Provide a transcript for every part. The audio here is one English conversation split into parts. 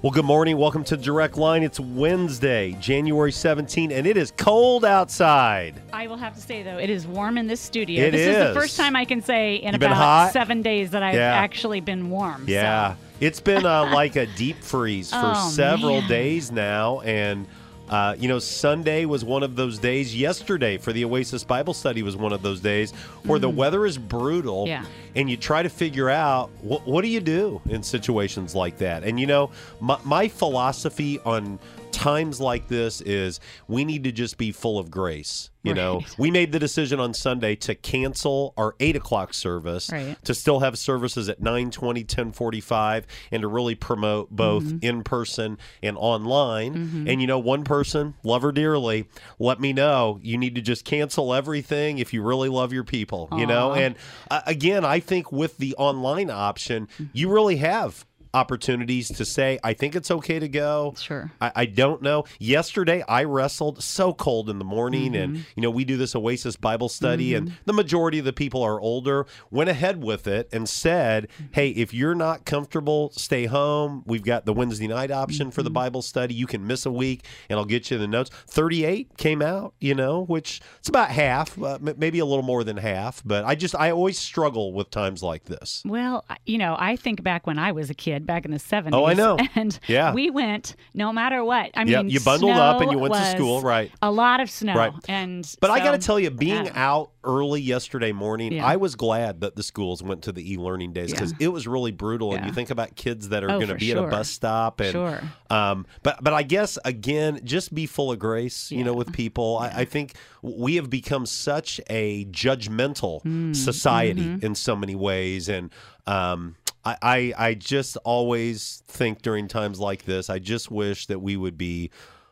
Well, good morning. Welcome to Direct Line. It's Wednesday, January 17, and it is cold outside. I will have to say though, it is warm in this studio. It this is. is. the first time I can say in You been about seven days that I've Yeah. actually been warm. so- Yeah. It's been uh, like a deep freeze for Oh, several man. days now. And, uh, you know, Sunday was one of those days. Yesterday for the Oasis Bible study was one of those days where the weather is brutal. Mm. Yeah. And you try to figure out what, what do you do in situations like that? And, you know, my, my philosophy on times like this is we need to just be full of grace. You know, we made the decision on Sunday to cancel our eight o'clock service Right. to still have services at 920 1045 and to really promote both Mm-hmm. in person and online. And you know one person love her dearly let me know. You need to just cancel everything if you really love your people you know? And uh, again i think with the online option you really have opportunities to say i think it's okay to go Sure. I, I don't know. Yesterday, I wrestled so cold in the morning, Mm-hmm. and you know we do this Oasis Bible study, and the majority of the people are older. Went ahead with it and said, Mm-hmm. "Hey, if you're not comfortable, stay home. We've got the Wednesday night option for the Mm-hmm. Bible study. You can miss a week, and I'll get you the notes." Thirty-eight came out, you know, which it's about half, uh, m- maybe a little more than half. But I just I always struggle with times like this. Well, you know, I think back when I was a kid, back in the 70s. Oh, I know. And Yeah. we went no matter what. I Yeah, mean, you bundled up and you went to school, right. A lot of snow. Right. And But I got to tell you, being yeah. out early yesterday morning, Yeah. I was glad that the schools went to the e-learning days because it was really brutal. And you think about kids that are Oh, going to be at a bus stop, and Sure. um, but but I guess again, just be full of grace, you know, with people. I, I think we have become such a judgmental Mm, society mm-hmm. in so many ways, and um, I, I I just always think during times like this, I just wish that we would be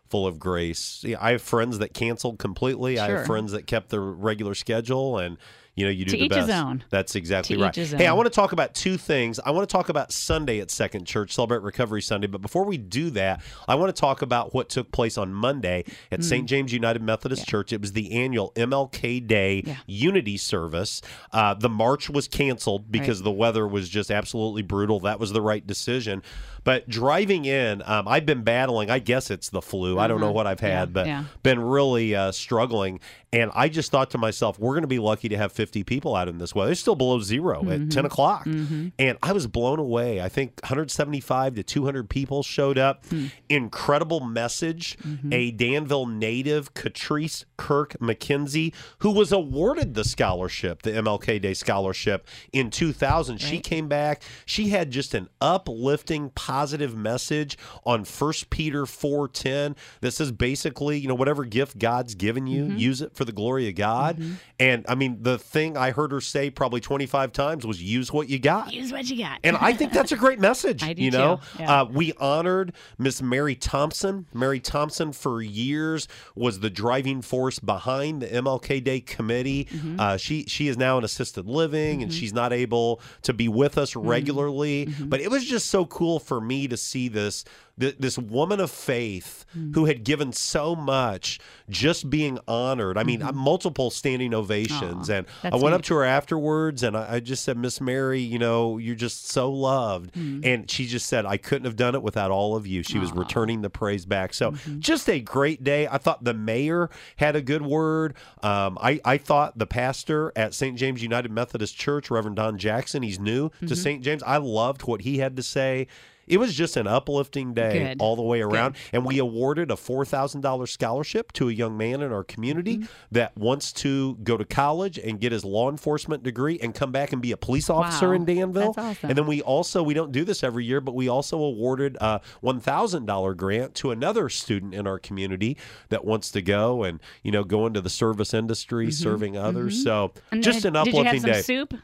full of grace. I have friends that canceled completely. I have friends that kept their regular schedule and you know, you do To the best. own. That's exactly To right. Hey, I want to talk about two things. I want to talk about Sunday at Second Church, Celebrate Recovery Sunday. But before we do that, I want to talk about what took place on Monday at Mm. St. James United Methodist Church. It was the annual MLK Day Yeah. Unity service. Uh, the march was canceled because the weather was just absolutely brutal. That was the right decision. But driving in, um, I've been battling. I guess it's the flu. I don't know what I've had. Yeah, but yeah. been really uh, struggling. And I just thought to myself, we're going to be lucky to have 50 people out in this weather. It's still below 0 Mm-hmm. at 10 o'clock. And I was blown away. I think 175 to 200 people showed up. Hmm. Incredible message. Mm-hmm. A Danville native, Catrice Kirk McKenzie, who was awarded the scholarship, the MLK Day scholarship in 2000. She came back. She had just an uplifting, positive message on 1 Peter 4.10 that says basically, you know, whatever gift God's given you, Mm-hmm. use it for the glory of God. And I mean, the thing I heard her say probably 25 times was use what you got. Use what you got. And I think that's a great message. I do you know, yeah. uh, we honored Miss Mary Thompson. Mary Thompson, for years, was the driving force behind the MLK Day committee. Mm-hmm. Uh, she she is now in assisted living, and she's not able to be with us Mm-hmm. regularly. But it was just so cool for me to see this. th- This woman of faith Mm. who had given so much, just being honored. I mean, multiple standing ovations, Aw, and I Mm-hmm. went up to her afterwards and I, I just said, Miss Mary, you know, you're just so loved. Mm-hmm. And she just said, I couldn't have done it without all of you. She was returning the praise back. So Mm-hmm. just a great day. I thought the mayor had a good word. Um, I, I thought the pastor at St. James United Methodist Church, Reverend Don Jackson, he's new Mm-hmm. to St. James. I loved what he had to say. It was just an uplifting day Good. all the way around. And we awarded a $4,000 scholarship to a young man in our community Mm-hmm. that wants to go to college and get his law enforcement degree and come back and be a police officer Wow. in Danville. Awesome. And then we also, we don't do this every year, but we also awarded a $1,000 grant to another student in our community that wants to go and, you know, go into the service industry, serving others. So Mm-hmm. And just then, an did you have some day. soup?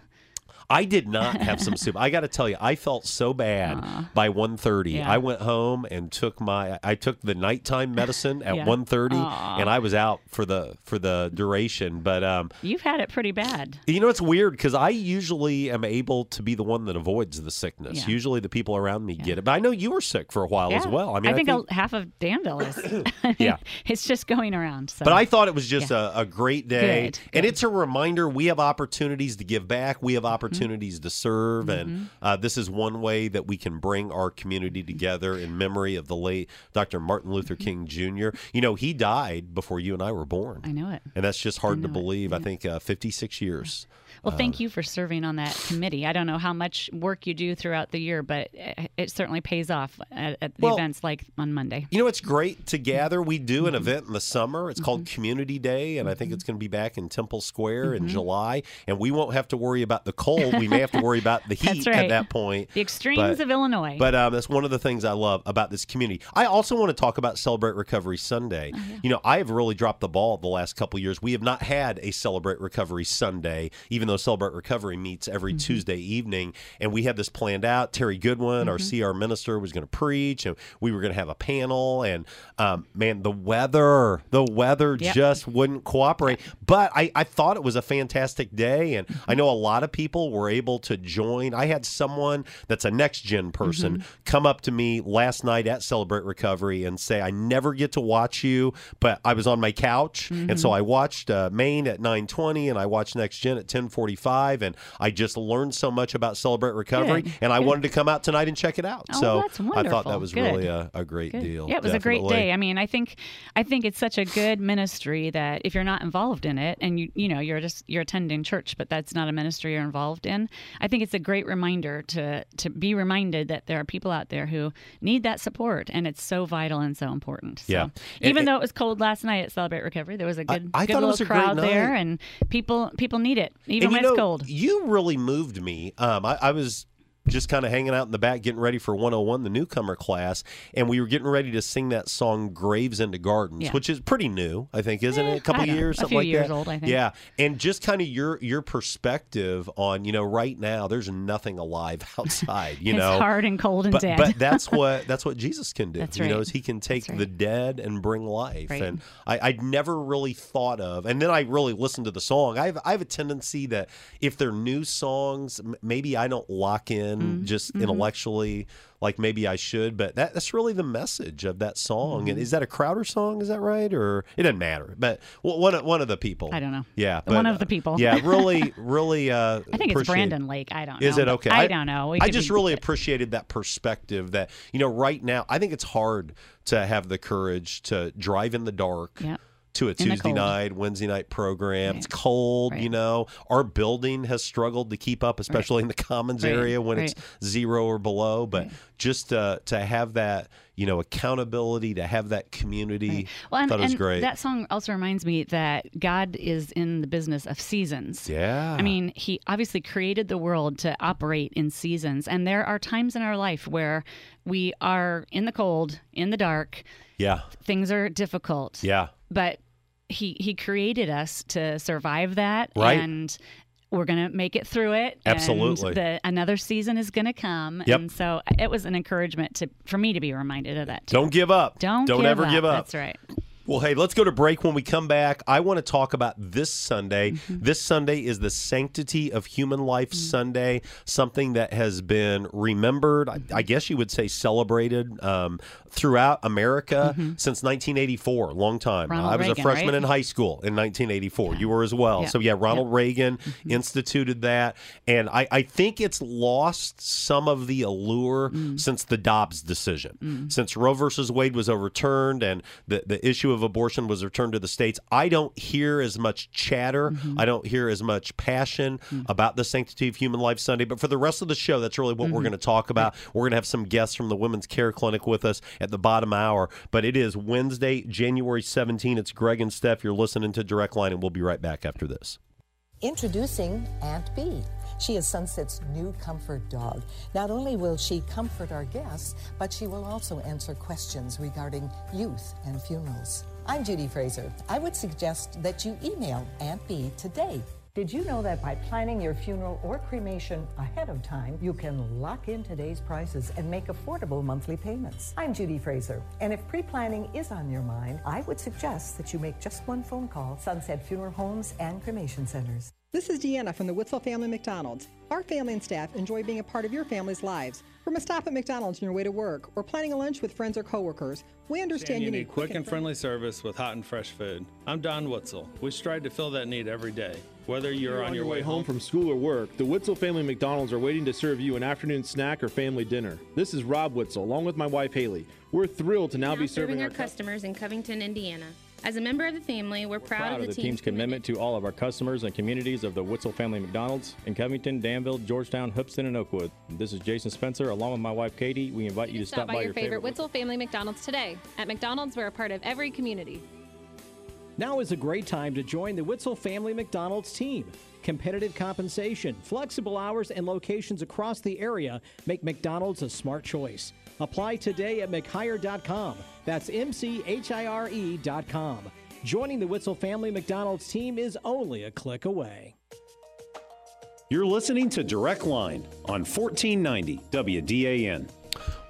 I did not have some soup. I got to tell you, I felt so bad by 1.30. Yeah. I went home and took my I took the nighttime medicine at Yeah. 1.30 Aw. and I was out for the for the duration. But um, You've had it pretty bad. you know, it's weird because I usually am able to be the one that avoids the sickness. Yeah. Usually, the people around me get it. But I know you were sick for a while as Yeah. well. I mean, I think, a- half of Danville is. I Yeah. it's just going around. So. But I thought it was just a, a great day. Good, And it's a reminder we have opportunities to give back, we have opportunities to serve. And uh, this is one way that we can bring our community together in memory of the late Dr. Martin Luther King Jr. You know, he died before you and I were born. I know it. And that's just hard to it, believe. I think uh, 56 years. Well, thank you for serving on that committee. I don't know how much work you do throughout the year, but it certainly pays off at, at the Well- events like on Monday. You know, it's great to gather. We do Mm-hmm. an event in the summer. It's called Community Day, and I think it's going to be back in Temple Square Mm-hmm. in July. And we won't have to worry about the cold. We may have to worry about the heat That's at that point. The extremes But- of Illinois. But um, that's one of the things I love about this community. I also want to talk about Celebrate Recovery Sunday. Oh, You know, I have really dropped the ball the last couple of years. We have not had a Celebrate Recovery Sunday, even though Celebrate Recovery meets every Mm-hmm. Tuesday evening. And we had this planned out. Terry Goodwin, our Mm-hmm. CR minister, was going to preach, and we were going to have a panel. And um, man, the weather, the weather Yep. just wouldn't cooperate. But I, I thought it was a fantastic day, and Mm-hmm. I know a lot of people were able to join. I had someone that's a next gen person Mm-hmm. come up to me last night at Celebrate Recovery and say, "I never get to watch you, but I was on my couch, and so Mm-hmm. I watched uh, Main at 9:20, and I watched Next Gen at 10:45, and I just learned so much about Celebrate Recovery, Good, and I good. wanted to come out tonight and check it out. Oh, so I thought that was Good. really a, a great deal. Yeah, it was a great day. I mean, I think I think it's such a good ministry that if you're not involved in it and you you know, you're just you're attending church, but that's not a ministry you're involved in, I think it's a great reminder to to be reminded that there are people out there who need that support and it's so vital and so important. So, Yeah. And- even and- though it was cold last night at Celebrate Recovery, there was a good, I good little was a great crowd there and people people need it even you know, cold. You really moved me. Um, I, I was just kind of hanging out in the back, getting ready for 101, the newcomer class, and we were getting ready to sing that song "Graves into Gardens," Yeah. which is pretty new, I think, isn't Eh, it? A couple I don't know. years, A something few like years that. old, I think. Yeah, and just kind of your your perspective on, you know, right now, there's nothing alive outside. You it's know, hard and cold and but, dead. but that's what that's what Jesus can do. That's You know, is he can take right. the dead and bring life. Right. And I, I'd never really thought of, and then I really listened to the song. I have I have a tendency that if they're new songs, m- maybe I don't lock in Mm-hmm. just intellectually like maybe I should. But that, that's really the message of that song. Mm-hmm. And is that a Crowder song? Is that right? Or it doesn't matter. But one of- one of the people. I don't know. Yeah, One of the people. Yeah, really, really. Uh, I think it's Brandon Lake. I don't know. is it okay? I, don't know. I just really appreciated that perspective that, you know, right now, I think it's hard to have the courage to drive in the dark. Yeah. To a Tuesday night, Wednesday night program. Right. It's cold, you know. Our building has struggled to keep up, especially in the commons Right. area when Right. it's zero or below. But just uh, to have that, you know, accountability, to have that community, Well, and, thought it was and great. that song also reminds me that God is in the business of seasons. yeah. I mean, he obviously created the world to operate in seasons. And there are times in our life where we are in the cold, in the dark, yeah. things are difficult. Yeah. But he he created us to survive that Right. and we're going to make it through it. and Absolutely. the, another season is going to come. Yep. And so it was an encouragement to for me to be reminded of that. Too. Don't give up. Don't, Don't give ever up. give up. That's right. Well, hey, let's go to break. When we come back, I want to talk about this Sunday. Mm-hmm. This Sunday is the Sanctity of Human Life Sunday, something that has been remembered, I, I guess you would say celebrated um, throughout America since 1984, long time. Mm-hmm. Ronald I was a freshman right? in high school in 1984. You were as well. Yeah. So, yeah, Ronald Reagan Mm-hmm. instituted that. And I, I think it's lost some of the allure Mm. since the Dobbs decision. Since Roe versus Wade was overturned and the, the issue of abortion was returned to the states, I don't hear as much chatter. Mm-hmm. I don't hear as much passion Mm. about the Sanctity of Human Life Sunday. But for the rest of the show, that's really what Mm-hmm. we're going to talk about. We're going to have some guests from the Women's Care Clinic with us at the bottom hour. But it is Wednesday, January 17. It's Greg and Steph. You're listening to Direct Line, and we'll be right back after this. Introducing Aunt Bee. She is Sunset's new comfort dog. Not only will she comfort our guests, but she will also answer questions regarding youth and funerals. I'm Judy Fraser. I would suggest that you email Aunt Bee today. Did you know that by planning your funeral or cremation ahead of time, you can lock in today's prices and make affordable monthly payments? I'm Judy Fraser, and if pre planning is on your mind, I would suggest that you make just one phone call Sunset Funeral Homes and Cremation Centers. This is Deanna from the Witzel Family McDonald's. Our family and staff enjoy being a part of your family's lives. From a stop at McDonald's on your way to work or planning a lunch with friends or coworkers, we understand you need quick and friendly service with hot and fresh food. I'm Don Witzel. We strive to fill that need every day. Whether you're, you're on, your, way, way home from school or work, the Witzel family McDonald's are waiting to serve you an afternoon snack or family dinner. This is Rob Witzel, along with my wife Haley. We're thrilled to now, now be serving, our, our customers in Covington, Indiana. As a member of the family, we're, we're proud, proud, of the, the team's, team's commitment. commitment to all of our customers and communities of the Witzel Family McDonald's in Covington, Danville, Georgetown, Hoopeston, and Oakwood. This is Jason Spencer, along with my wife Katie. We invite you to stop, stop by, by your, your favorite, favorite Witzel Family McDonald's today. At McDonald's, we're a part of every community. Now is a great time to join the Witzel Family McDonald's team. Competitive compensation, flexible hours, and locations across the area make McDonald's a smart choice. Apply today at McHire.com. That's M C H I R E.com. Joining the Witzel Family McDonald's team is only a click away. You're listening to Direct Line on 1490 WDAN.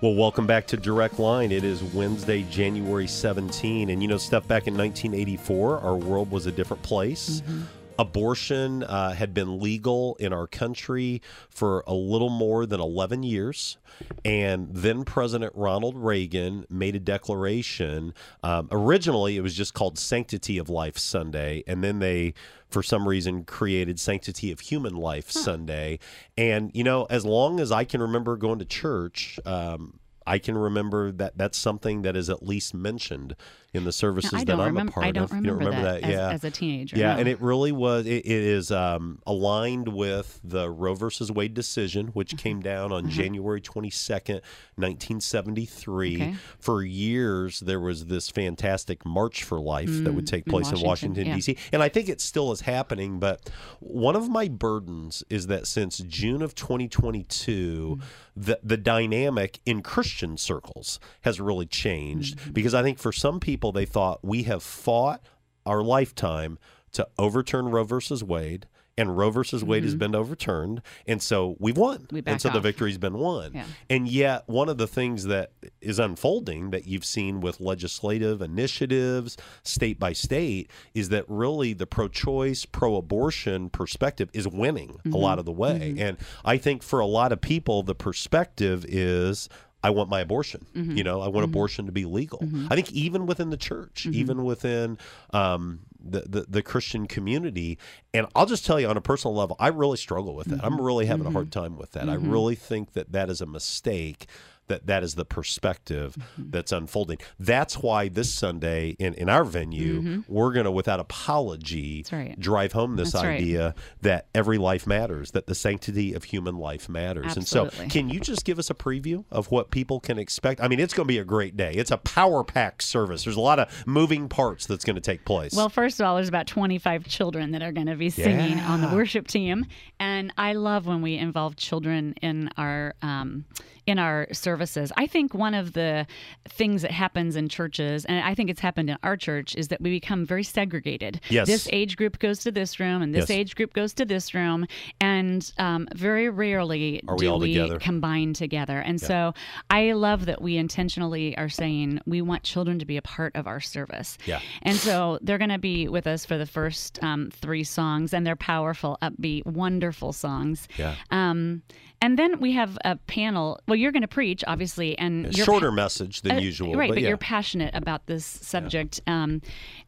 Well, welcome back to Direct Line. It is Wednesday, January 17. And you know, Steph back in 1984, our world was a different place. Mm-hmm. Abortion uh, had been legal in our country for a little more than 11 years. And then President Ronald Reagan made a declaration. Um, originally, it was just called Sanctity of Life Sunday. And then they, for some reason, created Sanctity of Human Life huh. Sunday. And, you know, as long as I can remember going to church, um, I can remember that that's something that is at least mentioned in the services that I'm remember, a part I don't of. Remember you don't remember that, that, as, yeah, as a teenager. yeah, no. and it really was. it, it is um, aligned with the Roe versus Wade decision, which mm-hmm. came down on mm-hmm. January twenty second, nineteen seventy three. For years, there was this fantastic March for Life mm, that would take place in Washington, yeah. D.C., and I think it still is happening. But one of my burdens is that since June of twenty twenty two, mm. the the dynamic in Christian circles has really changed mm-hmm. because I think for some people they thought we have fought our lifetime to overturn Roe versus Wade, and Roe versus Wade mm-hmm. has been overturned, and so we've won, we and so off. the victory's been won. Yeah. And yet, one of the things that is unfolding that you've seen with legislative initiatives, state by state, is that really the pro-choice, pro-abortion perspective is winning mm-hmm. a lot of the way, mm-hmm. and I think for a lot of people, the perspective is I want my abortion. Mm-hmm. You know, I want mm-hmm. abortion to be legal. Mm-hmm. I think even within the church, even within um, the, the, the Christian community, and I'll just tell you on a personal level, I really struggle with that. I'm really having a hard time with that. I really think that that is a mistake that that is the perspective mm-hmm. that's unfolding. That's why this Sunday in, in our venue, mm-hmm. we're going to, without apology, right. drive home this that's idea right. that every life matters, that the sanctity of human life matters. Absolutely. And so, can you just give us a preview of what people can expect? I mean, it's going to be a great day. It's a power pack service. There's a lot of moving parts that's going to take place. Well, first of all, there's about 25 children that are going to be singing yeah. on the worship team, and I love when we involve children in our um, in our services. I think one of the things that happens in churches, and I think it's happened in our church, is that we become very segregated. Yes. This age group goes to this room, and this yes. age group goes to this room, and um, very rarely are we do all we together? combine together. And Yeah. so I love that we intentionally are saying we want children to be a part of our service. Yeah. And so they're going to be with us for the first um, three songs, and they're powerful, upbeat, wonderful songs. Yeah. Um, and then we have a panel. Well, you're going to preach, obviously, and A shorter pa- message than uh, usual, right? but But, yeah. you're passionate about this subject. Um,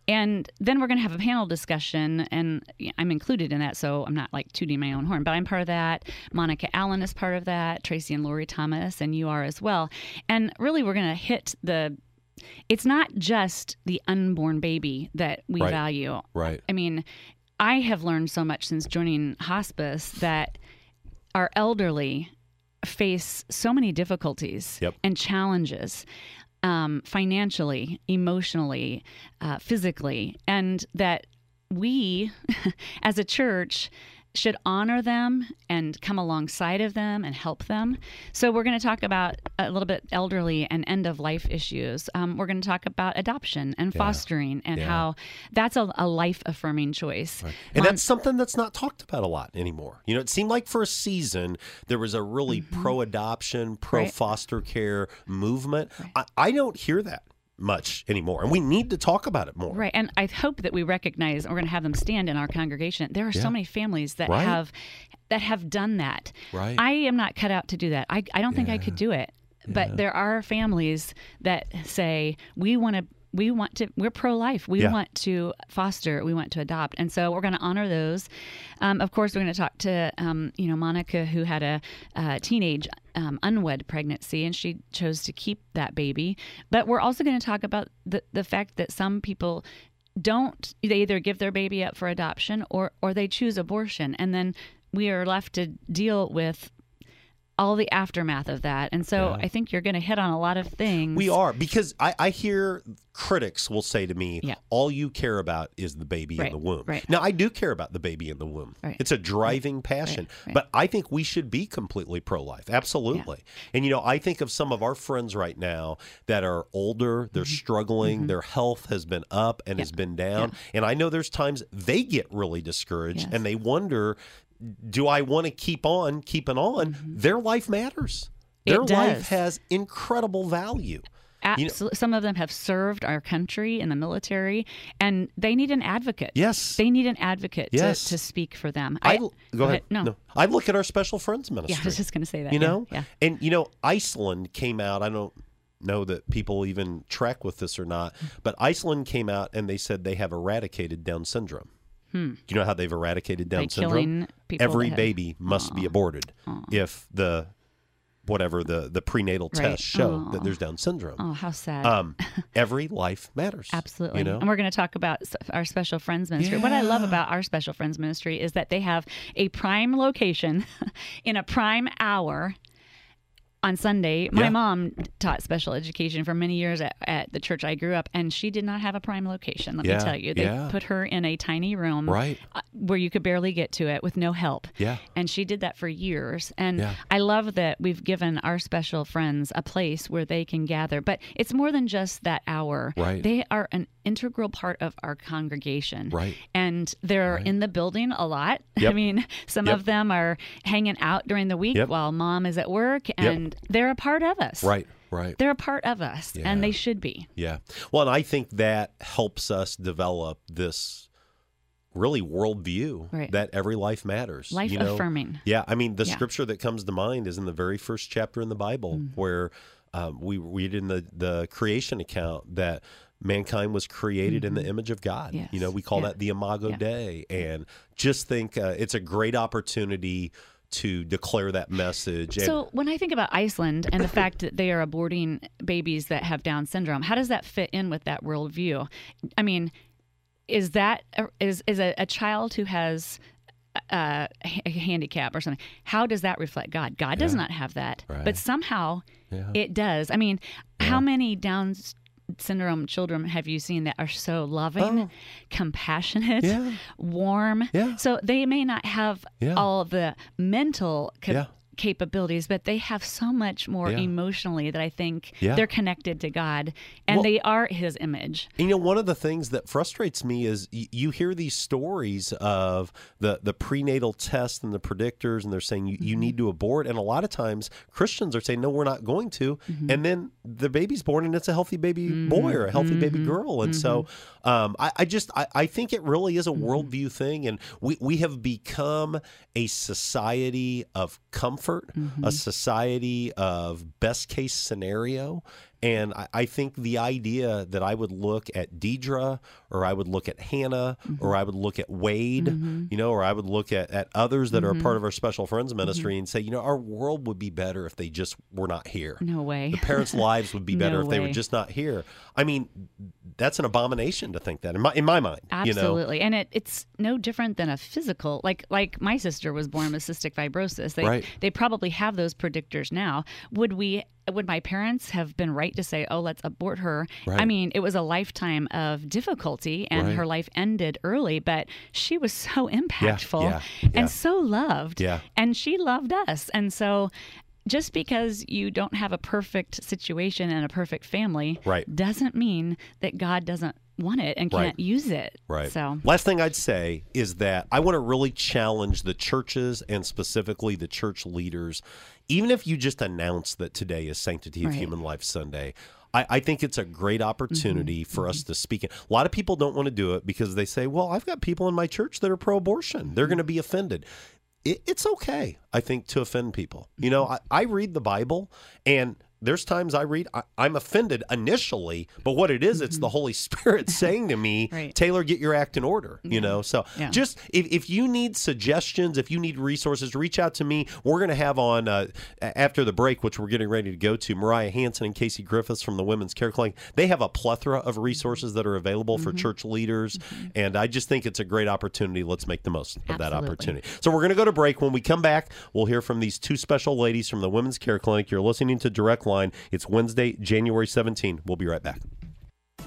and then we're going to have a panel discussion, and I'm included in that, so I'm not like tooting my own horn, but I'm part of that. Monica Allen is part of that. Tracy and Lori Thomas, and you are as well. And really, we're going to hit the. It's not just the unborn baby that we Right. value. Right. I mean, I have learned so much since joining hospice that our elderly face so many difficulties Yep. and challenges um, financially, emotionally, uh, physically, and that we as a church should honor them and come alongside of them and help them. So, we're going to talk about a little bit elderly and end of life issues. Um, we're going to talk about adoption and Yeah. fostering and Yeah. how that's a, a life affirming choice. And Mom- that's something that's not talked about a lot anymore. You know, it seemed like for a season there was a really pro adoption, pro Right. foster care movement. I, I don't hear that much anymore. And we need to talk about it more. Right. And I hope that we recognize, and we're going to have them stand in our congregation. There are Yeah. so many families that Right. have that have done that. Right. I am not cut out to do that. I, I don't think I could do it. But there are families that say, we want to. We want to. We're pro-life. We Yeah. want to foster. We want to adopt, and so we're going to honor those. Um, of course, we're going to talk to um, you know Monica, who had a, uh teenage um, unwed pregnancy, and she chose to keep that baby. But we're also going to talk about the the fact that some people don't they either give their baby up for adoption or or they choose abortion and then we are left to deal with all the aftermath of that and so Yeah. i think you're going to hit on a lot of things We are because I, I hear critics will say to me, Yeah. all you care about is the baby Right, in the womb. right. Now I do care about the baby in the womb. Right. It's a driving passion. But I think we should be completely pro life. Absolutely. And you know, I think of some of our friends right now that are older, they're Mm-hmm. struggling, their health has been up and has been down. And I know there's times they get really discouraged Yes. and they wonder, do I want to keep on keeping on? Their life matters. Mm-hmm. Their life has incredible value. You know- Absolutely. Some of them have served our country in the military, and they need an advocate. Yes. They need an advocate Yes. to, to speak for them. I, I- go, ahead. No. I look at our special friends ministry. Yeah, I was just going to say that. you yeah, know, Yeah. and you know, Iceland came out. I don't know that people even track with this or not, but Iceland came out and they said they have eradicated Down syndrome. Hmm. Do you know how they've eradicated Down By syndrome? Every have- baby must be aborted if the whatever the the prenatal Right. tests show Aw. that there's Down syndrome. Oh, how sad. Um, every life matters. Absolutely. You know? And we're going to talk about our Special Friends Ministry. What I love about our Special Friends Ministry is that they have a prime location in a prime hour. On Sunday, my Yeah. mom taught special education for many years at, at the church I grew up, and she did not have a prime location. Let Yeah, me tell you, they yeah. put her in a tiny room, Right. uh, where you could barely get to it with no help. Yeah. And she did that for years. And. I love that we've given our special friends a place where they can gather. But it's more than just that hour. Right. They are an integral part of our congregation. Right. And they're in the building a lot. I mean, some Yep. of them are hanging out during the week Yep. while mom is at work, and they're a part of us. Right. Right. They're a part of us, Yeah. and they should be. Yeah. Well, and I think that helps us develop this really worldview Right. that every life matters. Life you know? affirming. Yeah. I mean, the Yeah. Mm. scripture that comes to mind is in the very first chapter in the Bible where um, we read in the, the creation account that mankind was created in the image of God. Mm-hmm. Yes. You know, we call Yeah. that the Imago Yeah. Dei. And just think uh, it's a great opportunity to declare that message. And- So when I think about Iceland and the fact that they are aborting babies that have Down syndrome, how does that fit in with that worldview? I mean, is that is is a, a child who has uh, a handicap or something? How does that reflect God? God does Yeah. not have that, Right. but somehow Yeah. it does. I mean, how many Down syndrome children have you seen that are so loving, oh. compassionate, Oh. Yeah. warm? Yeah. So they may not have all the mental cap-. Capabilities, but they have so much more Yeah. emotionally that I think Yeah. they're connected to God and Well- they are His image. You know, one of the things that frustrates me is y- you hear these stories of the, the prenatal tests and the predictors, and they're saying you, Mm-hmm. you need to abort. And a lot of times Christians are saying, no, we're not going to. Mm-hmm. And then the baby's born and it's a healthy baby boy or a healthy baby Mm-hmm. girl. And so um, I, I just, I, I think it really is a Mm-hmm. worldview thing. And we, we have become a society of comfort, Mm-hmm. a society of best case scenario. And I, I think the idea that I would look at Deidre or I would look at Hannah Mm-hmm. or I would look at Wade, you know, or I would look at, at others that Mm-hmm. are part of our special friends ministry and say, you know, our world would be better if they just were not here. No way. The parents' lives would be better No if they were just not here. I mean, that's an abomination to think that in my in my mind. You know? Absolutely, and it, it's no different than a physical. Like like my sister was born with cystic fibrosis. They Right. they probably have those predictors now. Would we would my parents have been right to say, "Oh, let's abort her"? I mean, it was a lifetime of difficulty, and Right. her life ended early. But she was so impactful yeah, yeah. and so loved, Yeah. and she loved us. And so, just because you don't have a perfect situation and a perfect family, Right. doesn't mean that God doesn't want it and can't use it. Right. So last thing I'd say is that I want to really challenge the churches and specifically the church leaders. Even if you just announce that today is Sanctity of Right. Human Life Sunday, I, I think it's a great opportunity Mm-hmm. for us to speak. A lot of people don't want to do it because they say, "Well, I've got people in my church that are pro-abortion. They're going to be offended." It, it's okay, I think, to offend people. You know, I, I read the Bible and. There's times I read, I, I'm offended initially, but what it is, it's the Holy Spirit saying to me, Mm-hmm. Right. Taylor, get your act in order. You know, so Yeah. just if, if you need suggestions, if you need resources, reach out to me. We're going to have on uh, after the break, which we're getting ready to go to, Mariah Hanson and Kassi Griffis from the Women's Care Clinic. They have a plethora of resources that are available Mm-hmm. for church leaders, and I just think it's a great opportunity. Let's make the most of that opportunity. So we're going to go to break. When we come back, we'll hear from these two special ladies from the Women's Care Clinic. You're listening to Direct Line. It's Wednesday, January 17. We'll be right back.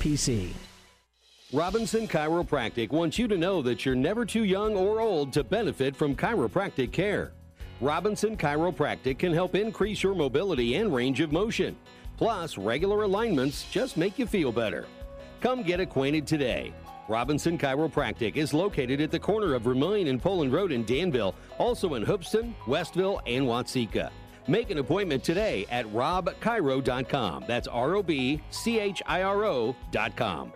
SIPC. Robinson Chiropractic wants you to know that you're never too young or old to benefit from chiropractic care. Robinson Chiropractic can help increase your mobility and range of motion. Plus, regular alignments just make you feel better. Come get acquainted today. Robinson Chiropractic is located at the corner of Vermilion and Poland Road in Danville, also in Hoopeston, Westville, and Watseka. Make an appointment today at robchiro.com. That's R O B C H I R O.com.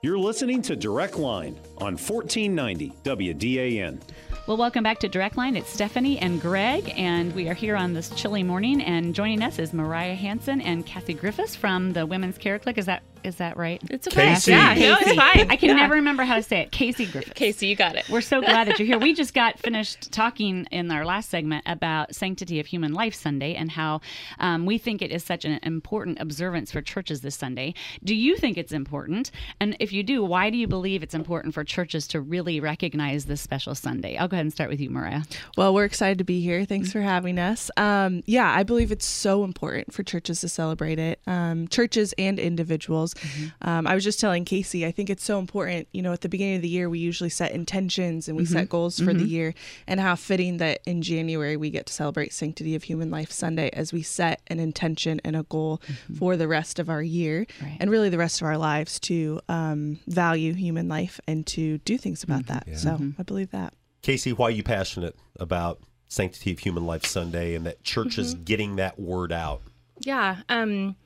You're listening to Direct Line on 1490 WDAN. Well, welcome back to Direct Line. It's Stephanie and Greg, and we are here on this chilly morning. And joining us is Mariah Hanson and Kathy Griffis from the Women's Care Clinic. Is that is that right? It's okay. Kassi. Yeah, no, it's fine. I can Yeah. never remember how to say it. Kassi Griffis. Kassi, you got it. We're so glad that you're here. We just got finished talking in our last segment about Sanctity of Human Life Sunday and how um, we think it is such an important observance for churches this Sunday. Do you think it's important? And if you do, why do you believe it's important for churches to really recognize this special Sunday? I'll go ahead and start with you, Mariah. Well, we're excited to be here. Thanks for having us. Um, yeah, I believe it's so important for churches to celebrate it, um, churches and individuals. Um, I was just telling Kassi, I think it's so important. You know, at the beginning of the year, we usually set intentions and we set goals for the year, and how fitting that in January we get to celebrate Sanctity of Human Life Sunday as we set an intention and a goal for the rest of our year Right. and really the rest of our lives to um, value human life and to do things about that. So I believe that. Kassi, why are you passionate about Sanctity of Human Life Sunday and that churches getting that word out? Yeah. Um,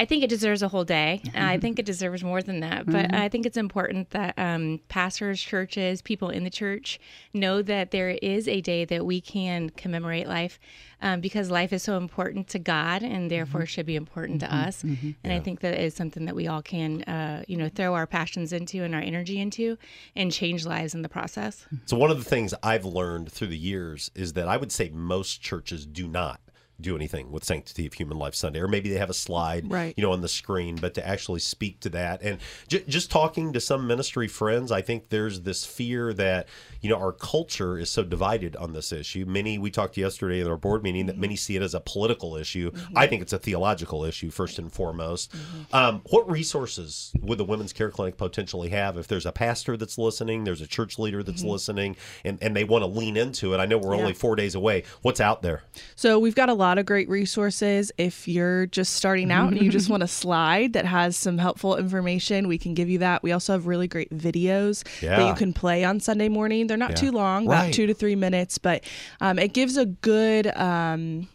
I think it deserves a whole day. I think it deserves more than that. But I think it's important that um, pastors, churches, people in the church know that there is a day that we can commemorate life um, because life is so important to God and therefore should be important to us. And I think that is something that we all can, uh, you know, throw our passions into and our energy into and change lives in the process. So, one of the things I've learned through the years is that I would say most churches do not do anything with Sanctity of Human Life Sunday, or maybe they have a slide, Right. you know, on the screen, but to actually speak to that. And j- just talking to some ministry friends, I think there's this fear that, you know, our culture is so divided on this issue. Many, we talked yesterday in our board meeting that mm-hmm. many see it as a political issue. Mm-hmm. I think it's a theological issue, first and foremost. Mm-hmm. Um, what resources would the Women's Care Clinic potentially have if there's a pastor that's listening, there's a church leader that's listening, and, and they want to lean into it? I know we're only four days away. What's out there? So we've got a lot of great resources. If you're just starting out and you just want a slide that has some helpful information, we can give you that. We also have really great videos that you can play on Sunday morning. They're not Yeah. too long, Right. about two to three minutes, but um, it gives a good. Um,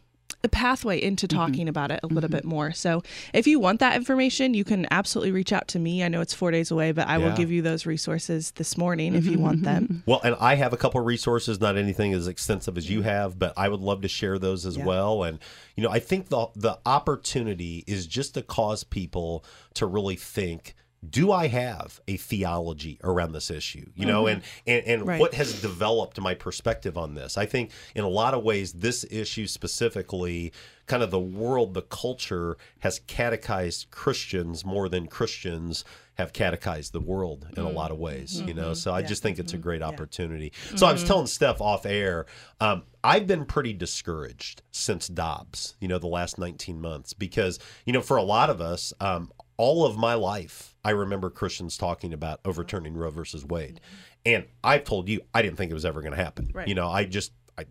the pathway into mm-hmm. talking about it a little mm-hmm. bit more. So if you want that information, you can absolutely reach out to me. I know it's four days away, but I will give you those resources this morning if you mm-hmm. want them. Well, and I have a couple of resources, not anything as extensive as you have, but I would love to share those as Yeah. well. And you know, I think the the opportunity is just to cause people to really think. Do I have a theology around this issue? You know, Mhm. and and, and Right. what has developed my perspective on this? I think in a lot of ways, this issue specifically, kind of the world, the culture has catechized Christians more than Christians have catechized the world in a lot of ways. You know, Mhm. so I Yeah. just think it's a great opportunity. So I was telling Steph off air, um, I've been pretty discouraged since Dobbs, you know, the last 19 months, because, you know, for a lot of us, um, all of my life, I remember Christians talking about overturning Roe versus Wade. And I've told you, I didn't think it was ever going to happen. Right. You know, I just, I,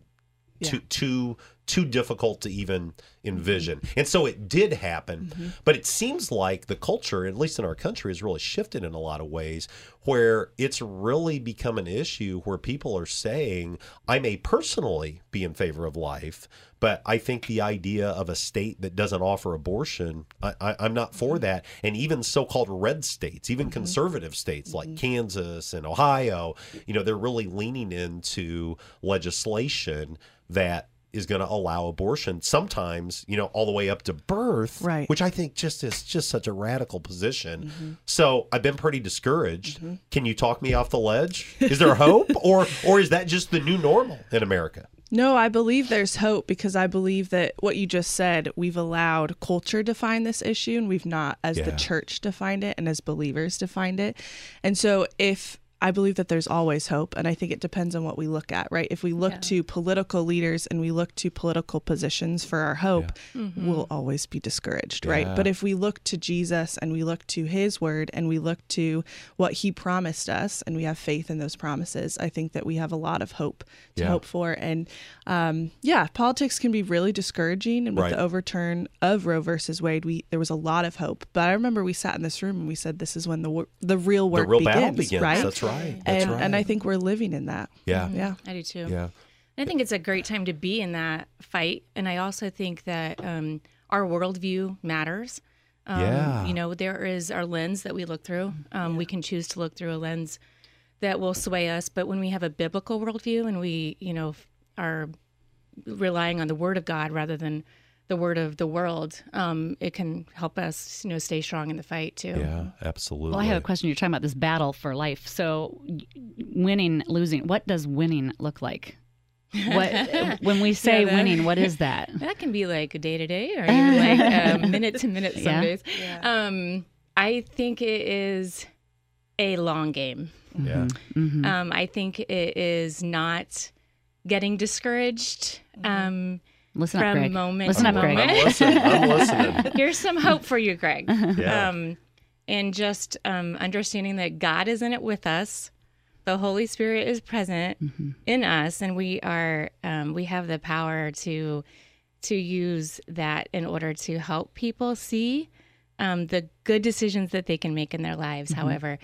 Yeah. too, too, too difficult to even envision. Mm-hmm. And so it did happen. Mm-hmm. But it seems like the culture, at least in our country, has really shifted in a lot of ways where it's really become an issue where people are saying, I may personally be in favor of life, but I think the idea of a state that doesn't offer abortion, I, I'm not for mm-hmm. that. And even so called red states, even conservative states like Kansas and Ohio, you know, they're really leaning into legislation that is going to allow abortion sometimes you know all the way up to birth Right. which i think just is just such a radical position. Mm-hmm. So i've been pretty discouraged. Mm-hmm. Can you talk me off the ledge? Is there hope or or is that just the new normal in america? No, I believe there's hope because I believe that what you just said, we've allowed culture define this issue and we've not, as the church, defined it and as believers defined it. And so if I believe that there's always hope, and I think it depends on what we look at, right? If we look to political leaders and we look to political positions for our hope, we'll always be discouraged, right? But if we look to Jesus and we look to his word and we look to what he promised us and we have faith in those promises, I think that we have a lot of hope to Yeah. hope for. And um, yeah, politics can be really discouraging. And with Right. the overturn of Roe versus Wade, we there was a lot of hope. But I remember we sat in this room and we said, "This is when the wor- the real work the real begins." battle begins right? that's right that's and right and I think we're living in that. yeah Yeah. I do too. yeah I think it's a great time to be in that fight. And I also think that um, our worldview matters. Um, Yeah. You know, there is our lens that we look through. Um, We can choose to look through a lens that will sway us. But when we have a biblical worldview and we, you know, are relying on the word of God rather than the word of the world, um, it can help us, you know, stay strong in the fight too. yeah absolutely Well, I have a question. You're talking about this battle for life. So, winning, losing. What does winning look like? What when we say Yeah, that- winning? What is that? That can be like a day to day or even like um, minute to minute some Yeah. days. Um, I think it is a long game. yeah Mm-hmm. Um, I think it is not getting discouraged. Um, Listen up, from Greg. moment Listen to up, Greg. moment. I'm listening. I'm listening. Here's some hope for you, Greg. Yeah. Um, and just um, understanding that God is in it with us. The Holy Spirit is present Mm-hmm. in us, and we are um, we have the power to to use that in order to help people see um, the good decisions that they can make in their lives. Mm-hmm. However,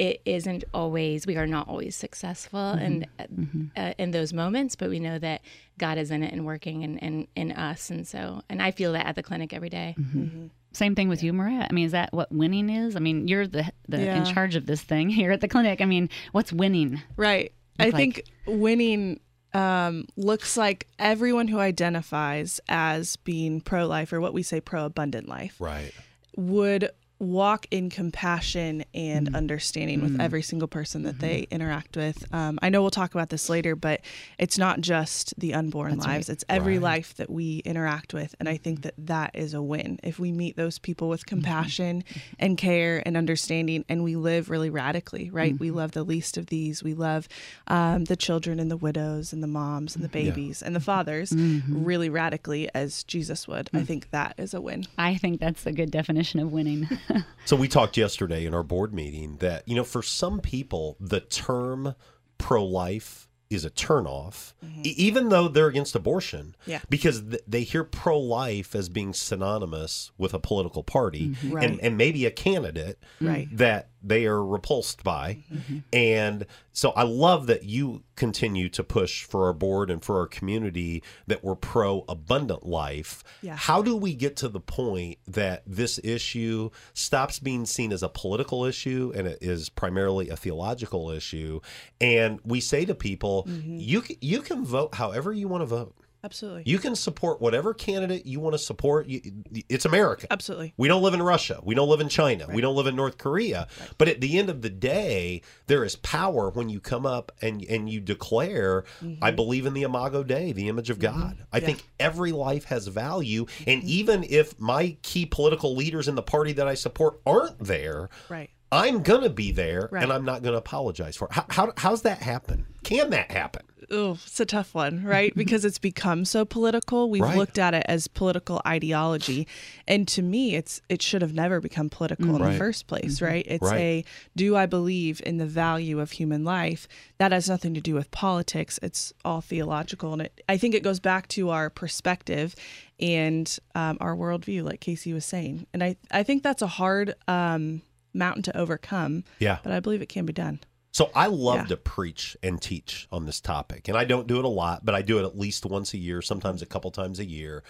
it isn't always we are not always successful in Mm-hmm. uh, in those moments, but we know that God is in it and working in, in, in us, and so and I feel that at the clinic every day. Mm-hmm. Same thing with you, Mariah. I mean, is that what winning is? I mean, you're the the in charge of this thing here at the clinic. I mean, what's winning? Right. I like? think winning um, looks like everyone who identifies as being pro life or what we say pro abundant life right would walk in compassion and Mm. understanding with mm. every single person that mm-hmm. they interact with. Um, I know we'll talk about this later, but it's not just the unborn That's lives, right. it's every Right. life that we interact with. And I think mm-hmm. that that is a win. If we meet those people with mm-hmm. compassion and care and understanding, and we live really radically, right? We love the least of these. We love um, the children and the widows and the moms and the babies and the fathers really radically as Jesus would. I mm. think that is a win. I think that's a good definition of winning. So we talked yesterday in our board meeting that you know for some people the term pro-life is a turnoff, mm-hmm. e- even though they're against abortion. Yeah. Because th- they hear pro-life as being synonymous with a political party mm-hmm. Right. and, and maybe a candidate Right. that they are repulsed by. Mm-hmm. And so I love that you continue to push for our board and for our community that we're pro abundant life. Yeah. How do we get to the point that this issue stops being seen as a political issue and it is primarily a theological issue? And we say to people, Mm-hmm. you, you can vote however you want to vote. Absolutely. You can support whatever candidate you want to support. It's America. Absolutely. We don't live in Russia. We don't live in China. We don't live in North Korea. But at the end of the day, there is power when you come up and and you declare, mm-hmm. "I believe in the Imago Dei, the image of mm-hmm. God." I Yeah. think every life has value, and mm-hmm. even if my key political leaders in the party that I support aren't there, Right. I'm gonna be there, Right. and I'm not gonna apologize for it. How, how how's that happen? Can that happen? Oh, it's a tough one, right? Because it's become so political. We've Right. looked at it as political ideology, and to me, it's it should have never become political in Right. the first place, right? It's Right. a do I believe in the value of human life? That has nothing to do with politics. It's all theological, and it, I think it goes back to our perspective and um, our worldview, like Kassi was saying. And I I think that's a hard um, mountain to overcome. Yeah. but I believe it can be done. So I love Yeah. to preach and teach on this topic. And I don't do it a lot, but I do it at least once a year, sometimes a couple times a year.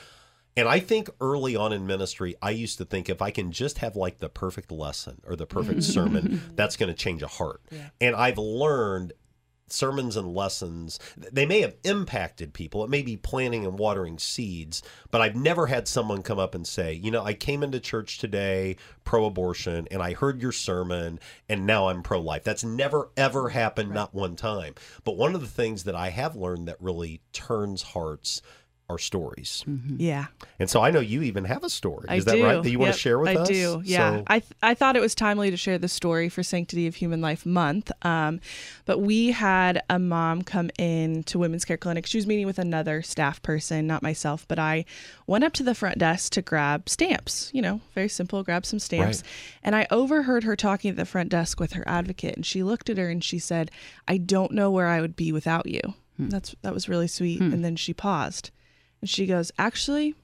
And I think early on in ministry, I used to think if I can just have like the perfect lesson or the perfect mm-hmm. sermon, that's going to change a heart. And I've learned sermons and lessons, they may have impacted people. It may be planting and watering seeds, but I've never had someone come up and say, you know, I came into church today pro abortion and I heard your sermon and now I'm pro life. That's never, ever happened, not one time. But one of the things that I have learned that really turns hearts are stories. Mm-hmm. Yeah. And so I know you even have a story. I Is that do. right? That you want to share with I us? I do. Yeah. So- I th- I thought it was timely to share the story for Sanctity of Human Life Month. Um, but we had a mom come in to Women's Care Clinic. She was meeting with another staff person, not myself, but I went up to the front desk to grab stamps. You know, very simple. Grab some stamps, Right. and I overheard her talking at the front desk with her advocate, and she looked at her and she said, "I don't know where I would be without you." Hmm. That's that was really sweet. Hmm. And then she paused, and she goes, "Actually."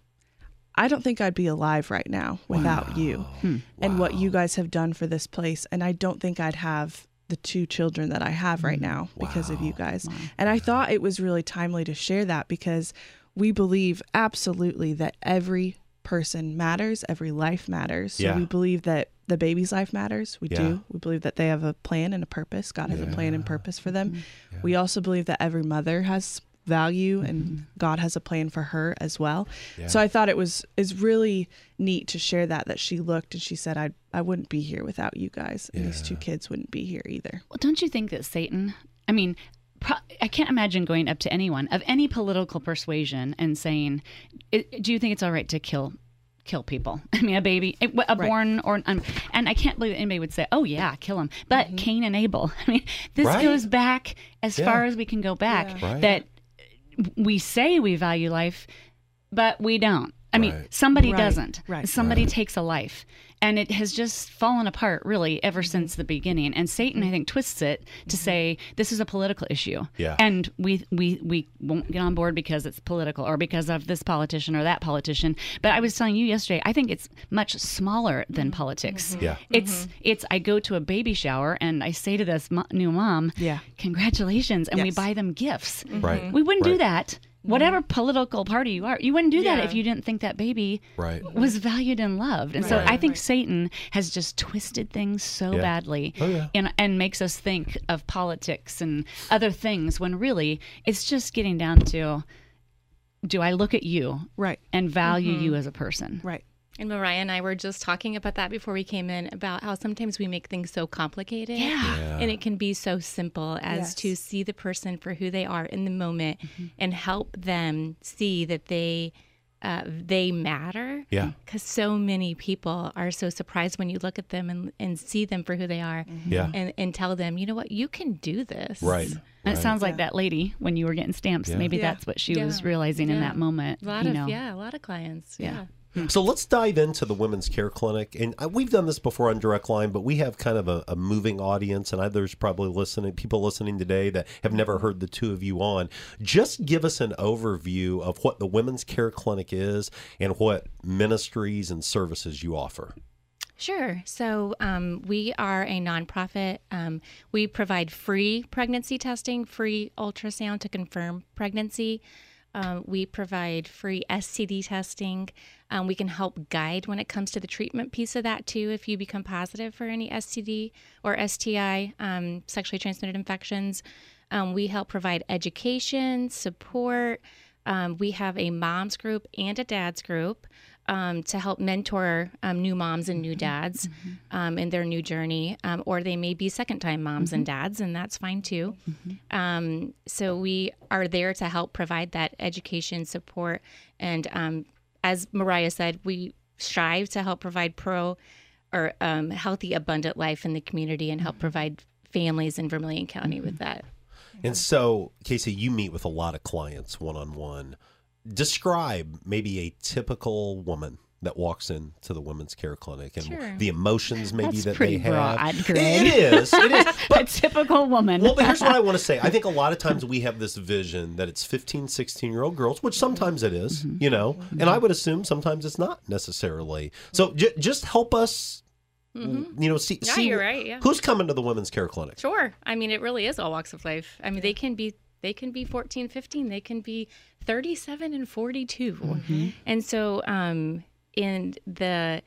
I don't think I'd be alive right now without you hmm. and what you guys have done for this place. And I don't think I'd have the two children that I have right hmm. now because of you guys. And I thought it was really timely to share that because we believe absolutely that every person matters, every life matters. So Yeah. we believe that the baby's life matters. We Yeah. do. We believe that they have a plan and a purpose. God has a plan and purpose for them. Hmm. We also believe that every mother has value and God has a plan for her as well. Yeah. So I thought it was is really neat to share that that she looked and she said I I wouldn't be here without you guys and these two kids wouldn't be here either. Well, don't you think that Satan, I mean, pro- I can't imagine going up to anyone of any political persuasion and saying, "Do you think it's all right to kill kill people?" I mean, a baby, a, a born or um, and I can't believe anybody would say, "Oh yeah, kill him." But Cain and Abel. I mean, this Right. goes back as Yeah. far as we can go back. Yeah. Right. That we say we value life, but we don't. I mean, Right. somebody Right. doesn't. Right. Somebody Right. takes a life. And it has just fallen apart really ever Mm-hmm. since the beginning. And Satan, I mm-hmm. think, twists it to mm-hmm. say this is a political issue. Yeah. And we we we won't get on board because it's political or because of this politician or that politician. But I was telling you yesterday, I think it's much smaller than Mm-hmm. politics. Mm-hmm. Yeah. It's it's I go to a baby shower and I say to this mo- new mom, Yeah. congratulations, and we buy them gifts. Right. We wouldn't do that. Whatever political party you are, you wouldn't do that if you didn't think that baby Right. was valued and loved. And so I think Satan has just twisted things so Yeah. badly Oh, yeah. and, and makes us think of politics and other things when really it's just getting down to do I look at you Right. and value Mhm. you as a person? Right. And Mariah and I were just talking about that before we came in about how sometimes we make things so complicated. Yeah. Yeah. And it can be so simple as Yes. to see the person for who they are in the moment and help them see that they uh, they matter. Yeah. Because so many people are so surprised when you look at them and, and see them for who they are Yeah. and, and tell them, you know what, you can do this. Right. And right. it sounds like that lady when you were getting stamps. Yeah. Maybe Yeah. that's what she Yeah. was realizing in that moment. A lot you of, know. yeah, a lot of clients. Yeah. Yeah. So let's dive into the Women's Care Clinic. And we've done this before on Direct Line, but we have kind of a, a moving audience, and others probably listening, people listening today that have never heard the two of you on. Just give us an overview of what the Women's Care Clinic is and what ministries and services you offer. Sure. So um, we are a nonprofit. Um, we provide free pregnancy testing, free ultrasound to confirm pregnancy. Um, we provide free STD testing. Um, we can help guide when it comes to the treatment piece of that too. If you become positive for any STD or STI, um, sexually transmitted infections, um, we help provide education, support. Um, we have a moms group and a dads group um, to help mentor um, new moms and new dads um, in their new journey, um, or they may be second time moms and dads, and that's fine too. Um, so we are there to help provide that education support. And um, as Mariah said, we strive to help provide pro or um, healthy, abundant life in the community and help provide families in Vermilion County with that. And so, Kassi, you meet with a lot of clients one on one. Describe maybe a typical woman that walks into the women's care clinic and Sure. the emotions maybe That's that pretty they have. broad, It- Greg. it is. It is. a typical woman. Well, but here's what I want to say. I think a lot of times we have this vision that it's 15, 16 year old girls, which sometimes it is, Mm-hmm. you know, and I would assume sometimes it's not necessarily. So j- just help us, you know, see, Yeah, see you're right, yeah. who's coming to the women's care clinic. Sure. I mean, it really is all walks of life. I mean, they can be they can be 14, 15, they can be 37 and 42. And so um in the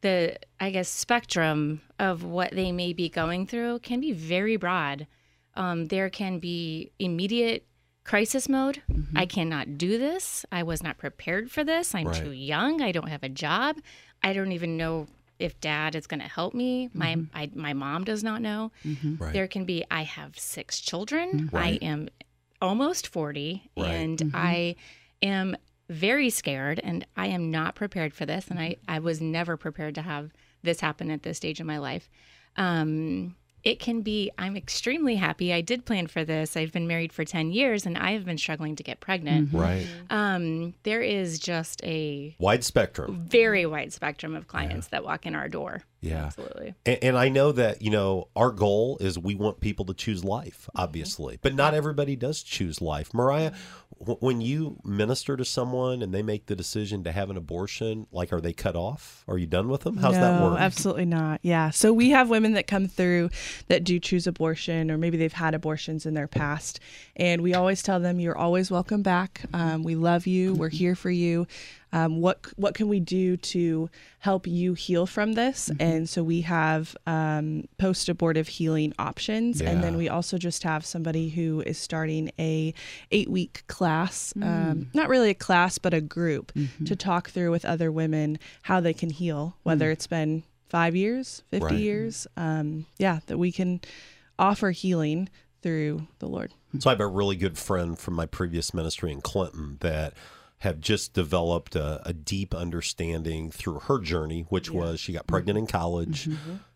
the I guess spectrum of what they may be going through can be very broad. Um, there can be immediate crisis mode. I cannot do this. I was not prepared for this. I'm Right. too young. I don't have a job. I don't even know if dad is going to help me. My I, my mom does not know. Right. There can be I have six children. Right. I am almost 40 Right. and Mhm. I am very scared and I am not prepared for this and I I was never prepared to have this happen at this stage of my life. Um it can be i'm extremely happy i did plan for this i've been married for 10 years and i have been struggling to get pregnant Right. um, there is just a Wide spectrum. very wide spectrum of clients that walk in our door Yeah. absolutely And, and I know that, you know, our goal is we want people to choose life, obviously, but not everybody does choose life. Mariah, w- when you minister to someone and they make the decision to have an abortion, like, are they cut off? Are you done with them? How's that work? Absolutely not. Yeah. So we have women that come through that do choose abortion, or maybe they've had abortions in their past. And we always tell them, you're always welcome back. Um, we love you. We're here for you. Um, what what can we do to help you heal from this? And so we have um, post abortive healing options, and then we also just have somebody who is starting a eight week class, um, Mm. not really a class, but a group Mhm. to talk through with other women how they can heal, whether Mm. it's been five years, 50 Right. years. Um, yeah, that we can offer healing through the Lord. So I have a really good friend from my previous ministry in Clinton that have just developed a, a deep understanding through her journey, which was she got pregnant in college,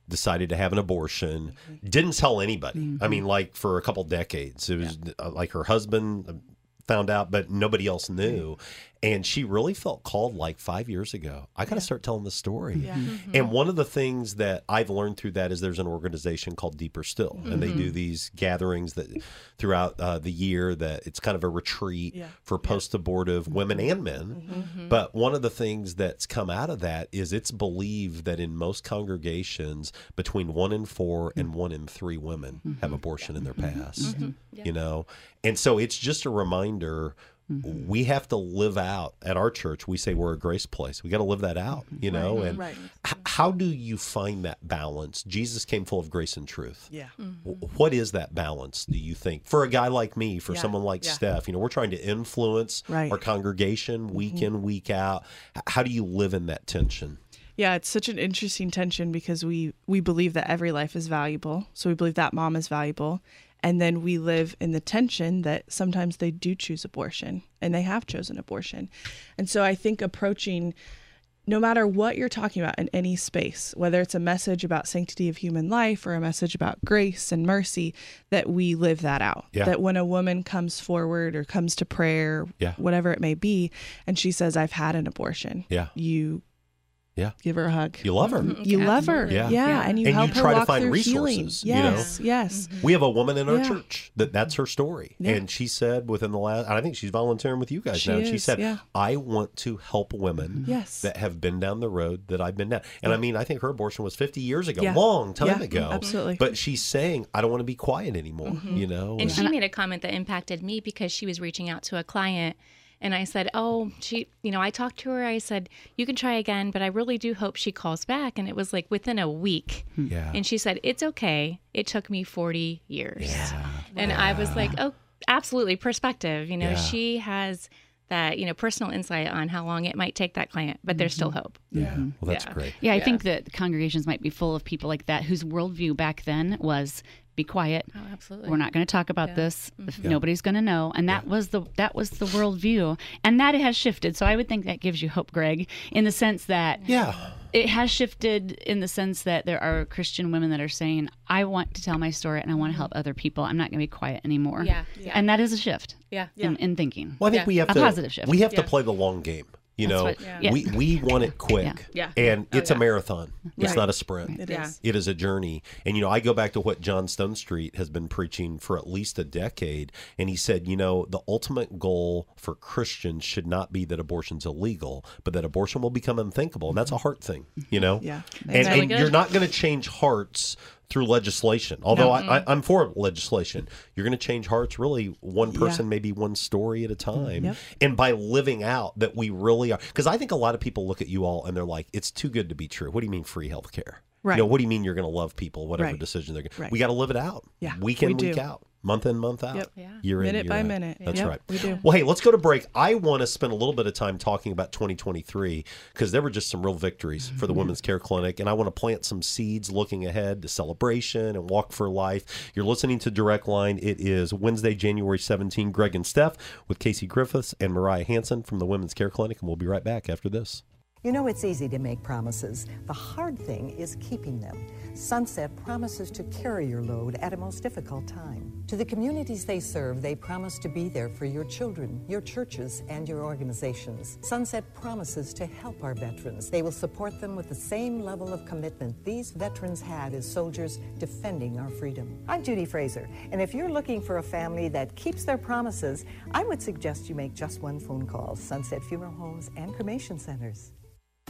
decided to have an abortion, didn't tell anybody. I mean, like for a couple decades, it was uh, like her husband uh, found out, but nobody else knew. And she really felt called like five years ago. I got to start telling the story. Yeah. Mhm. And one of the things that I've learned through that is there's an organization called Deeper Still, and they do Mhm. these gatherings that throughout uh, the year that it's kind of a retreat Yeah. for post-abortive mm-hmm. women and men. Mm-hmm. But one of the things that's come out of that is it's believed that in most congregations, between one in four and one in three women have abortion in their past. You know, and so it's just a reminder. Mm-hmm. We have to live out at our church. We say we're a grace place. We got to live that out, mm-hmm. you know. Right. And Right. h- how do you find that balance? Jesus came full of grace and truth. Yeah. Mm-hmm. W- What is that balance, do you think? For a guy like me, for Yeah, someone like yeah. Steph, you know, we're trying to influence Right. our congregation week Mhm. in, week out. H- How do you live in that tension? Yeah, it's such an interesting tension because we we believe that every life is valuable. So we believe that mom is valuable. And then we live in the tension that sometimes they do choose abortion and they have chosen abortion. And so I think approaching no matter what you're talking about in any space, whether it's a message about sanctity of human life or a message about grace and mercy, that we live that out. Yeah. That when a woman comes forward or comes to prayer, Yeah. whatever it may be, and she says, I've had an abortion, Yeah. you Yeah. give her a hug. You love her. Mm-hmm. You love her. Yeah. Yeah. And you And help you her try to walk find through healing. resources, you know? Yes. Yes. Mm-hmm. We have a woman in our Yeah. church that that's her story. Yeah. And she said within the last, I think she's volunteering with you guys She now. And she said, yeah. I want to help women mm-hmm. Yes. that have been down the road that I've been down. And I mean, I think her abortion was 50 years ago, Yeah. long time Yeah, ago. absolutely. But she's saying, I don't want to be quiet anymore, Mm-hmm. you know? And she made a comment that impacted me because she was reaching out to a client. And I said, Oh, she, you know, I talked to her. I said, You can try again, but I really do hope she calls back. And it was like within a week. Hmm. Yeah. And she said, It's okay. It took me 40 years. Yeah. And I was like, Oh, absolutely. Perspective. You know, Yeah. she has that, you know, personal insight on how long it might take that client, but there's still mm-hmm. hope. Yeah. Well, mm-hmm. that's great. Yeah, I think that congregations might be full of people like that whose worldview back then was be quiet. Oh, absolutely. We're not going to talk about Yeah. this. If Yeah. Nobody's going to know, and that was the that was the worldview, and that has shifted. So I would think that gives you hope, Greg, in the sense that yeah, it has shifted in the sense that there are Christian women that are saying, "I want to tell my story and I want to help mm-hmm. other people. I'm not going to be quiet anymore." Yeah, yeah. and that is a shift. Yeah. in, in thinking. Well, I think we have a to positive shift. We have to play the long game. You That's know, what- yeah. we we want it quick, Yeah. and Oh, it's a marathon. It's Right. not a sprint. It is. It is a journey. And you know, I go back to what John Stonestreet has been preaching for at least a decade, and he said, you know, the ultimate goal for Christians should not be that abortion's illegal, but that abortion will become unthinkable, and that's a mm-hmm. heart thing. You know, Yeah. and, That's really and good. you're not going to change hearts through legislation. Although I, I, mm-hmm. I'm for legislation, you're going to change hearts really one Yeah. person, maybe one story at a time, Yep. and by living out that we really are. Because I think a lot of people look at you all and they're like, "It's too good to be true." What do you mean free health care? Right. You know, what do you mean you're going to love people, whatever Right. decision they're going? Right. We got to live it out. Yeah, week in, we week do. out, month in, month out. Yep. Yeah. Year in, Minute year by out. minute. That's Yep, right. we do. Well, hey, let's go to break. I want to spend a little bit of time talking about 2023 because there were just some real victories for the Mm-hmm. Women's Care Clinic, and I want to plant some seeds looking ahead to celebration and walk for life. You're listening to Direct Line. It is Wednesday, January 17. Greg and Steph with Kassi Griffis and Mariah Hanson from the Women's Care Clinic, and we'll be right back after this. You know, it's easy to make promises. The hard thing is keeping them. Sunset promises to carry your load at a most difficult time. To the communities they serve, they promise to be there for your children, your churches, and your organizations. Sunset promises to help our veterans. They will support them with the same level of commitment these veterans had as soldiers defending our freedom. I'm Judy Fraser, and if you're looking for a family that keeps their promises, I would suggest you make just one phone call Sunset Funeral Homes and Cremation Centers.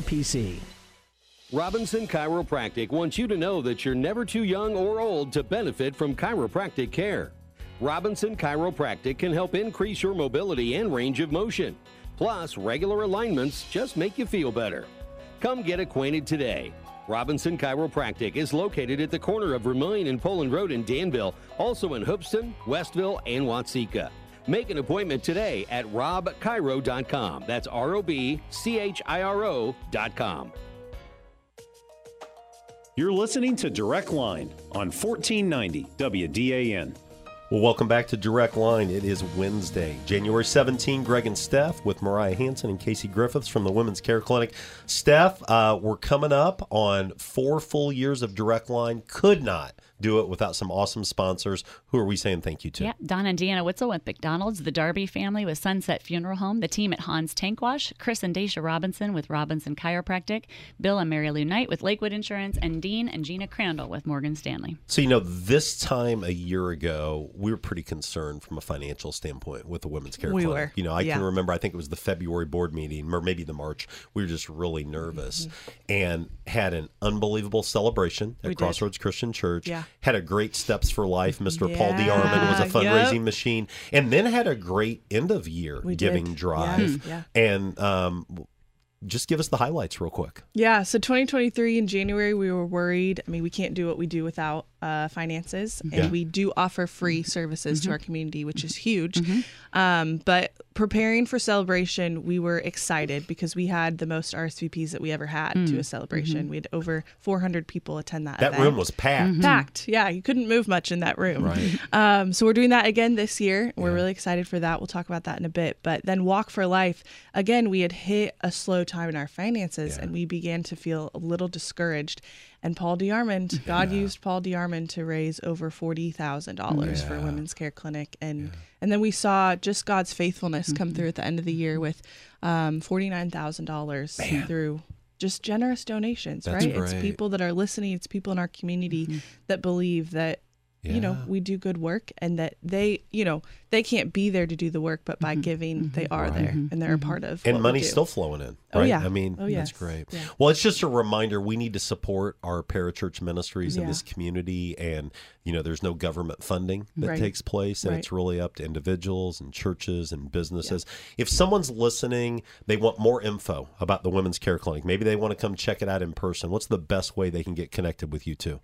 SIPC. Robinson Chiropractic wants you to know that you're never too young or old to benefit from chiropractic care. Robinson Chiropractic can help increase your mobility and range of motion. Plus, regular alignments just make you feel better. Come get acquainted today. Robinson Chiropractic is located at the corner of Vermilion and Poland Road in Danville, also in Hoopeston, Westville, and Watseka. Make an appointment today at robchiro.com. That's R O B C H I R O.com. You're listening to Direct Line on 1490 WDAN. Well, welcome back to Direct Line. It is Wednesday, January 17. Greg and Steph with Mariah Hanson and Kassi Griffis from the Women's Care Clinic. Steph, uh, we're coming up on four full years of Direct Line. Could not do it without some awesome sponsors. Who are we saying thank you to? Yeah, Don and Deanna Witzel with McDonald's, the Darby family with Sunset Funeral Home, the team at Hans Tank Wash, Chris and Daisha Robinson with Robinson Chiropractic, Bill and Mary Lou Knight with Lakewood Insurance, and Dean and Gina Crandall with Morgan Stanley. So, you know, this time a year ago, we were pretty concerned from a financial standpoint with the Women's Care We Clinic. were, You know, I can remember, I think it was the February board meeting, or maybe the March. We were just really nervous mm-hmm. and had an unbelievable celebration at We did. Crossroads Christian Church. Yeah. Had a great Steps for Life. Mr. Paul Yeah, DeArmond was a fundraising yep. machine. And then had a great end of year We did. giving drive. Yeah, And um, just give us the highlights real quick. Yeah, so 2023 in January, we were worried. I mean, we can't do what we do without uh, finances, and Yeah. we do offer free services to our community, which is huge. Um, but preparing for celebration, we were excited because we had the most RSVPs that we ever had to a celebration. We had over 400 people attend that. That event. room was packed. packed. Yeah, you couldn't move much in that room. Right. Um, so we're doing that again this year. We're really excited for that. We'll talk about that in a bit. But then Walk for Life, again, we had hit a slow time in our finances and we began to feel a little discouraged. And Paul DeArmond, God used Paul DeArmond to raise over forty thousand dollars for Yeah. Women's Care Clinic, and and then we saw just God's faithfulness come through at the end of the year with um, forty nine thousand dollars through just generous donations. That's right? It's people that are listening. It's people in our community that believe that you know we do good work and that they you know they can't be there to do the work but by mm-hmm. giving mm-hmm. they are there mm-hmm. and they're a part of and what we money's do. still flowing in. Oh, Right? yeah. I mean, Oh, that's great. Yeah. Well, it's just a reminder we need to support our parachurch ministries in this community. And, you know, there's no government funding that Right. takes place. And Right. it's really up to individuals and churches and businesses. If someone's listening, they want more info about the Women's Care Clinic. Maybe they want to come check it out in person. What's the best way they can get connected with you too?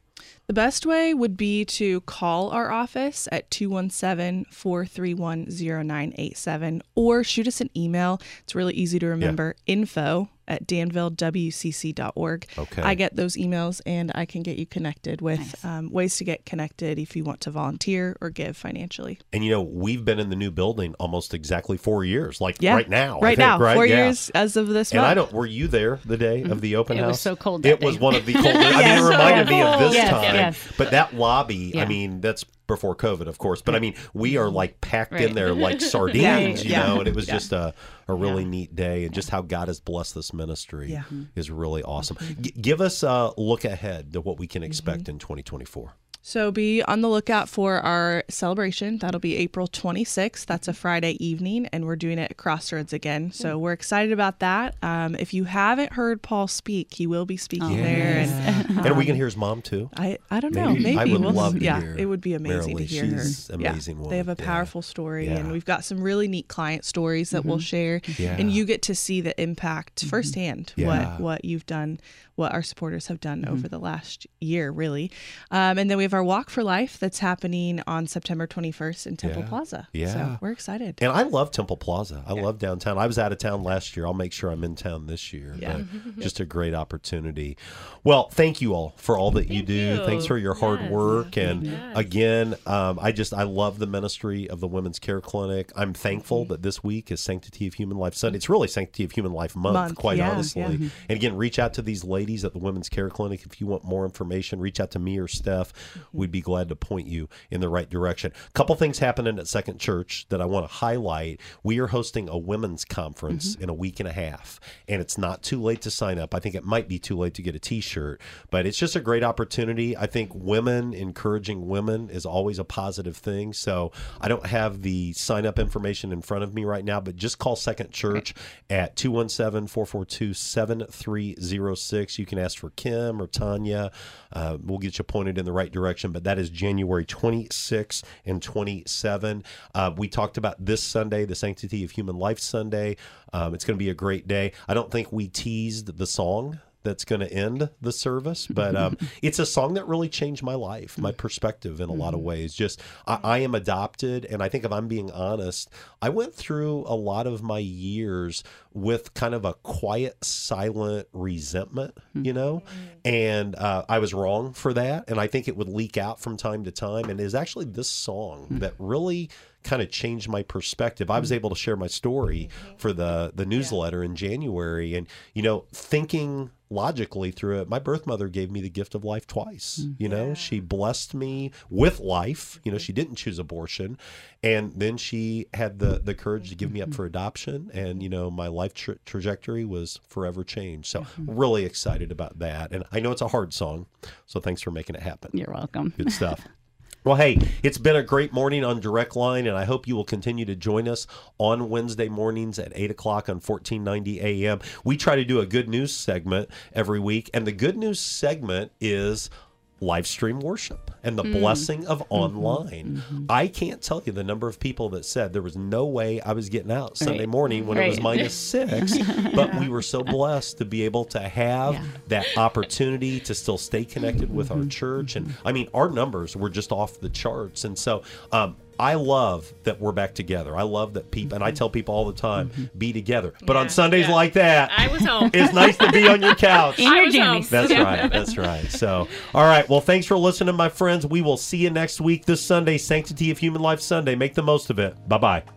The best way would be to call our office at 217 431 0987 or shoot us an email. It's really easy to remember info at danvillewcc.org. Okay. I get those emails and I can get you connected with um, ways to get connected if you want to volunteer or give financially. And, you know, we've been in the new building almost exactly four years, like Yeah. right now. Right think, now. right? Four Yeah. years as of this And month. I don't. Were you there the day of the open It house? It was so cold It that was one of the coldest. I mean, it reminded so me of this Yes, time. yes. But that lobby, I mean, that's before COVID, of course. But I mean, we are like packed in there like sardines, Yeah. you Yeah. know. And it was Yeah. just a, a really neat day, and just how God has blessed this ministry Yeah. is really awesome. G- give us a look ahead to what we can Mm-hmm. expect in 2024. So be on the lookout for our celebration. That'll be April 26th. That's a Friday evening, and we're doing it at Crossroads again. So we're excited about that. Um, if you haven't heard Paul speak, he will be speaking there. And, and we can hear his mom too. I, I don't know. Maybe. Maybe, I would we'll, love to yeah, hear it would be amazing Marilee. to hear She's her. an Yeah. amazing They have a woman. Yeah. powerful story, Yeah. and we've got some really neat client stories that we'll share. Yeah. And you get to see the impact firsthand Yeah. what what you've done, what our supporters have done over the last year, really. Um, and then we have our Walk for Life that's happening on September 21st in Temple Yeah. Plaza. Yeah. so we're excited. And I love Temple Plaza. I love downtown. I was out of town last year. I'll make sure I'm in town this year. Yeah. Just a great opportunity. Well, thank you all for all that you do. you. Thanks for your hard work. And Yes. again, um, I just I love the ministry of the Women's Care Clinic. I'm thankful Mm-hmm. that this week is Sanctity of Human Life Sunday. It's really Sanctity of Human Life Month, Month, quite yeah, honestly. yeah. And again, reach out to these ladies at the Women's Care Clinic if you want more information. Reach out to me or Steph. Mm-hmm. We'd be glad to point you in the right direction. A couple things happening at Second Church that I want to highlight. We are hosting a women's conference Mm-hmm. in a week and a half, and it's not too late to sign up. I think it might be too late to get a T-shirt, but it's just a great opportunity. I think women encouraging women is always a positive thing. So I don't have the sign up information in front of me right now, but just call Second Church at 217 442 7306. You can ask for Kim or Tanya. Uh, we'll get you pointed in the right direction, but that is January 26 and 27. Uh, we talked about this Sunday, the Sanctity of Human Life Sunday. Um, it's going to be a great day. I don't think we teased the song that's going to end the service. But um, it's a song that really changed my life, my perspective in a lot of mm-hmm. ways. Just I, I am adopted, and I think if I'm being honest, I went through a lot of my years with kind of a quiet, silent resentment, hmm. you know, mm. and uh, I was wrong for that, and I think it would leak out from time to time. And it is actually this song hmm. that really kind of changed my perspective. I was hmm. able to share my story mm-hmm. for the the newsletter in January, and you know, thinking logically through it, my birth mother gave me the gift of life twice. Mm-hmm. You know, she blessed me with life. You know, she didn't choose abortion, and then she had the the courage to give me up mm-hmm. for adoption, and you know, my life tra- trajectory was forever changed. So, mm-hmm. really excited about that, and I know it's a hard song, so thanks for making it happen. You're welcome. Good stuff. Well, hey, it's been a great morning on Direct Line, and I hope you will continue to join us on Wednesday mornings at 8 o'clock on 1490 AM. We try to do a good news segment every week, and the good news segment is live stream worship and the Mm. blessing of Mhm. online. I can't tell you the number of people that said there was no way I was getting out Sunday Right. morning when it was minus six, but we were so blessed to be able to have that opportunity to still stay connected with our church. And I mean, our numbers were just off the charts. And so, um, I love that we're back together. I love that people, and I mm-hmm. tell people all the time, mm-hmm. be together. But on Sundays like that, I was home. it's nice to be on your couch. In your I was home. jammies. That's right. That's right. So, all right. Well, thanks for listening, my friends. We will see you next week this Sunday, Sanctity of Human Life Sunday. Make the most of it. Bye bye.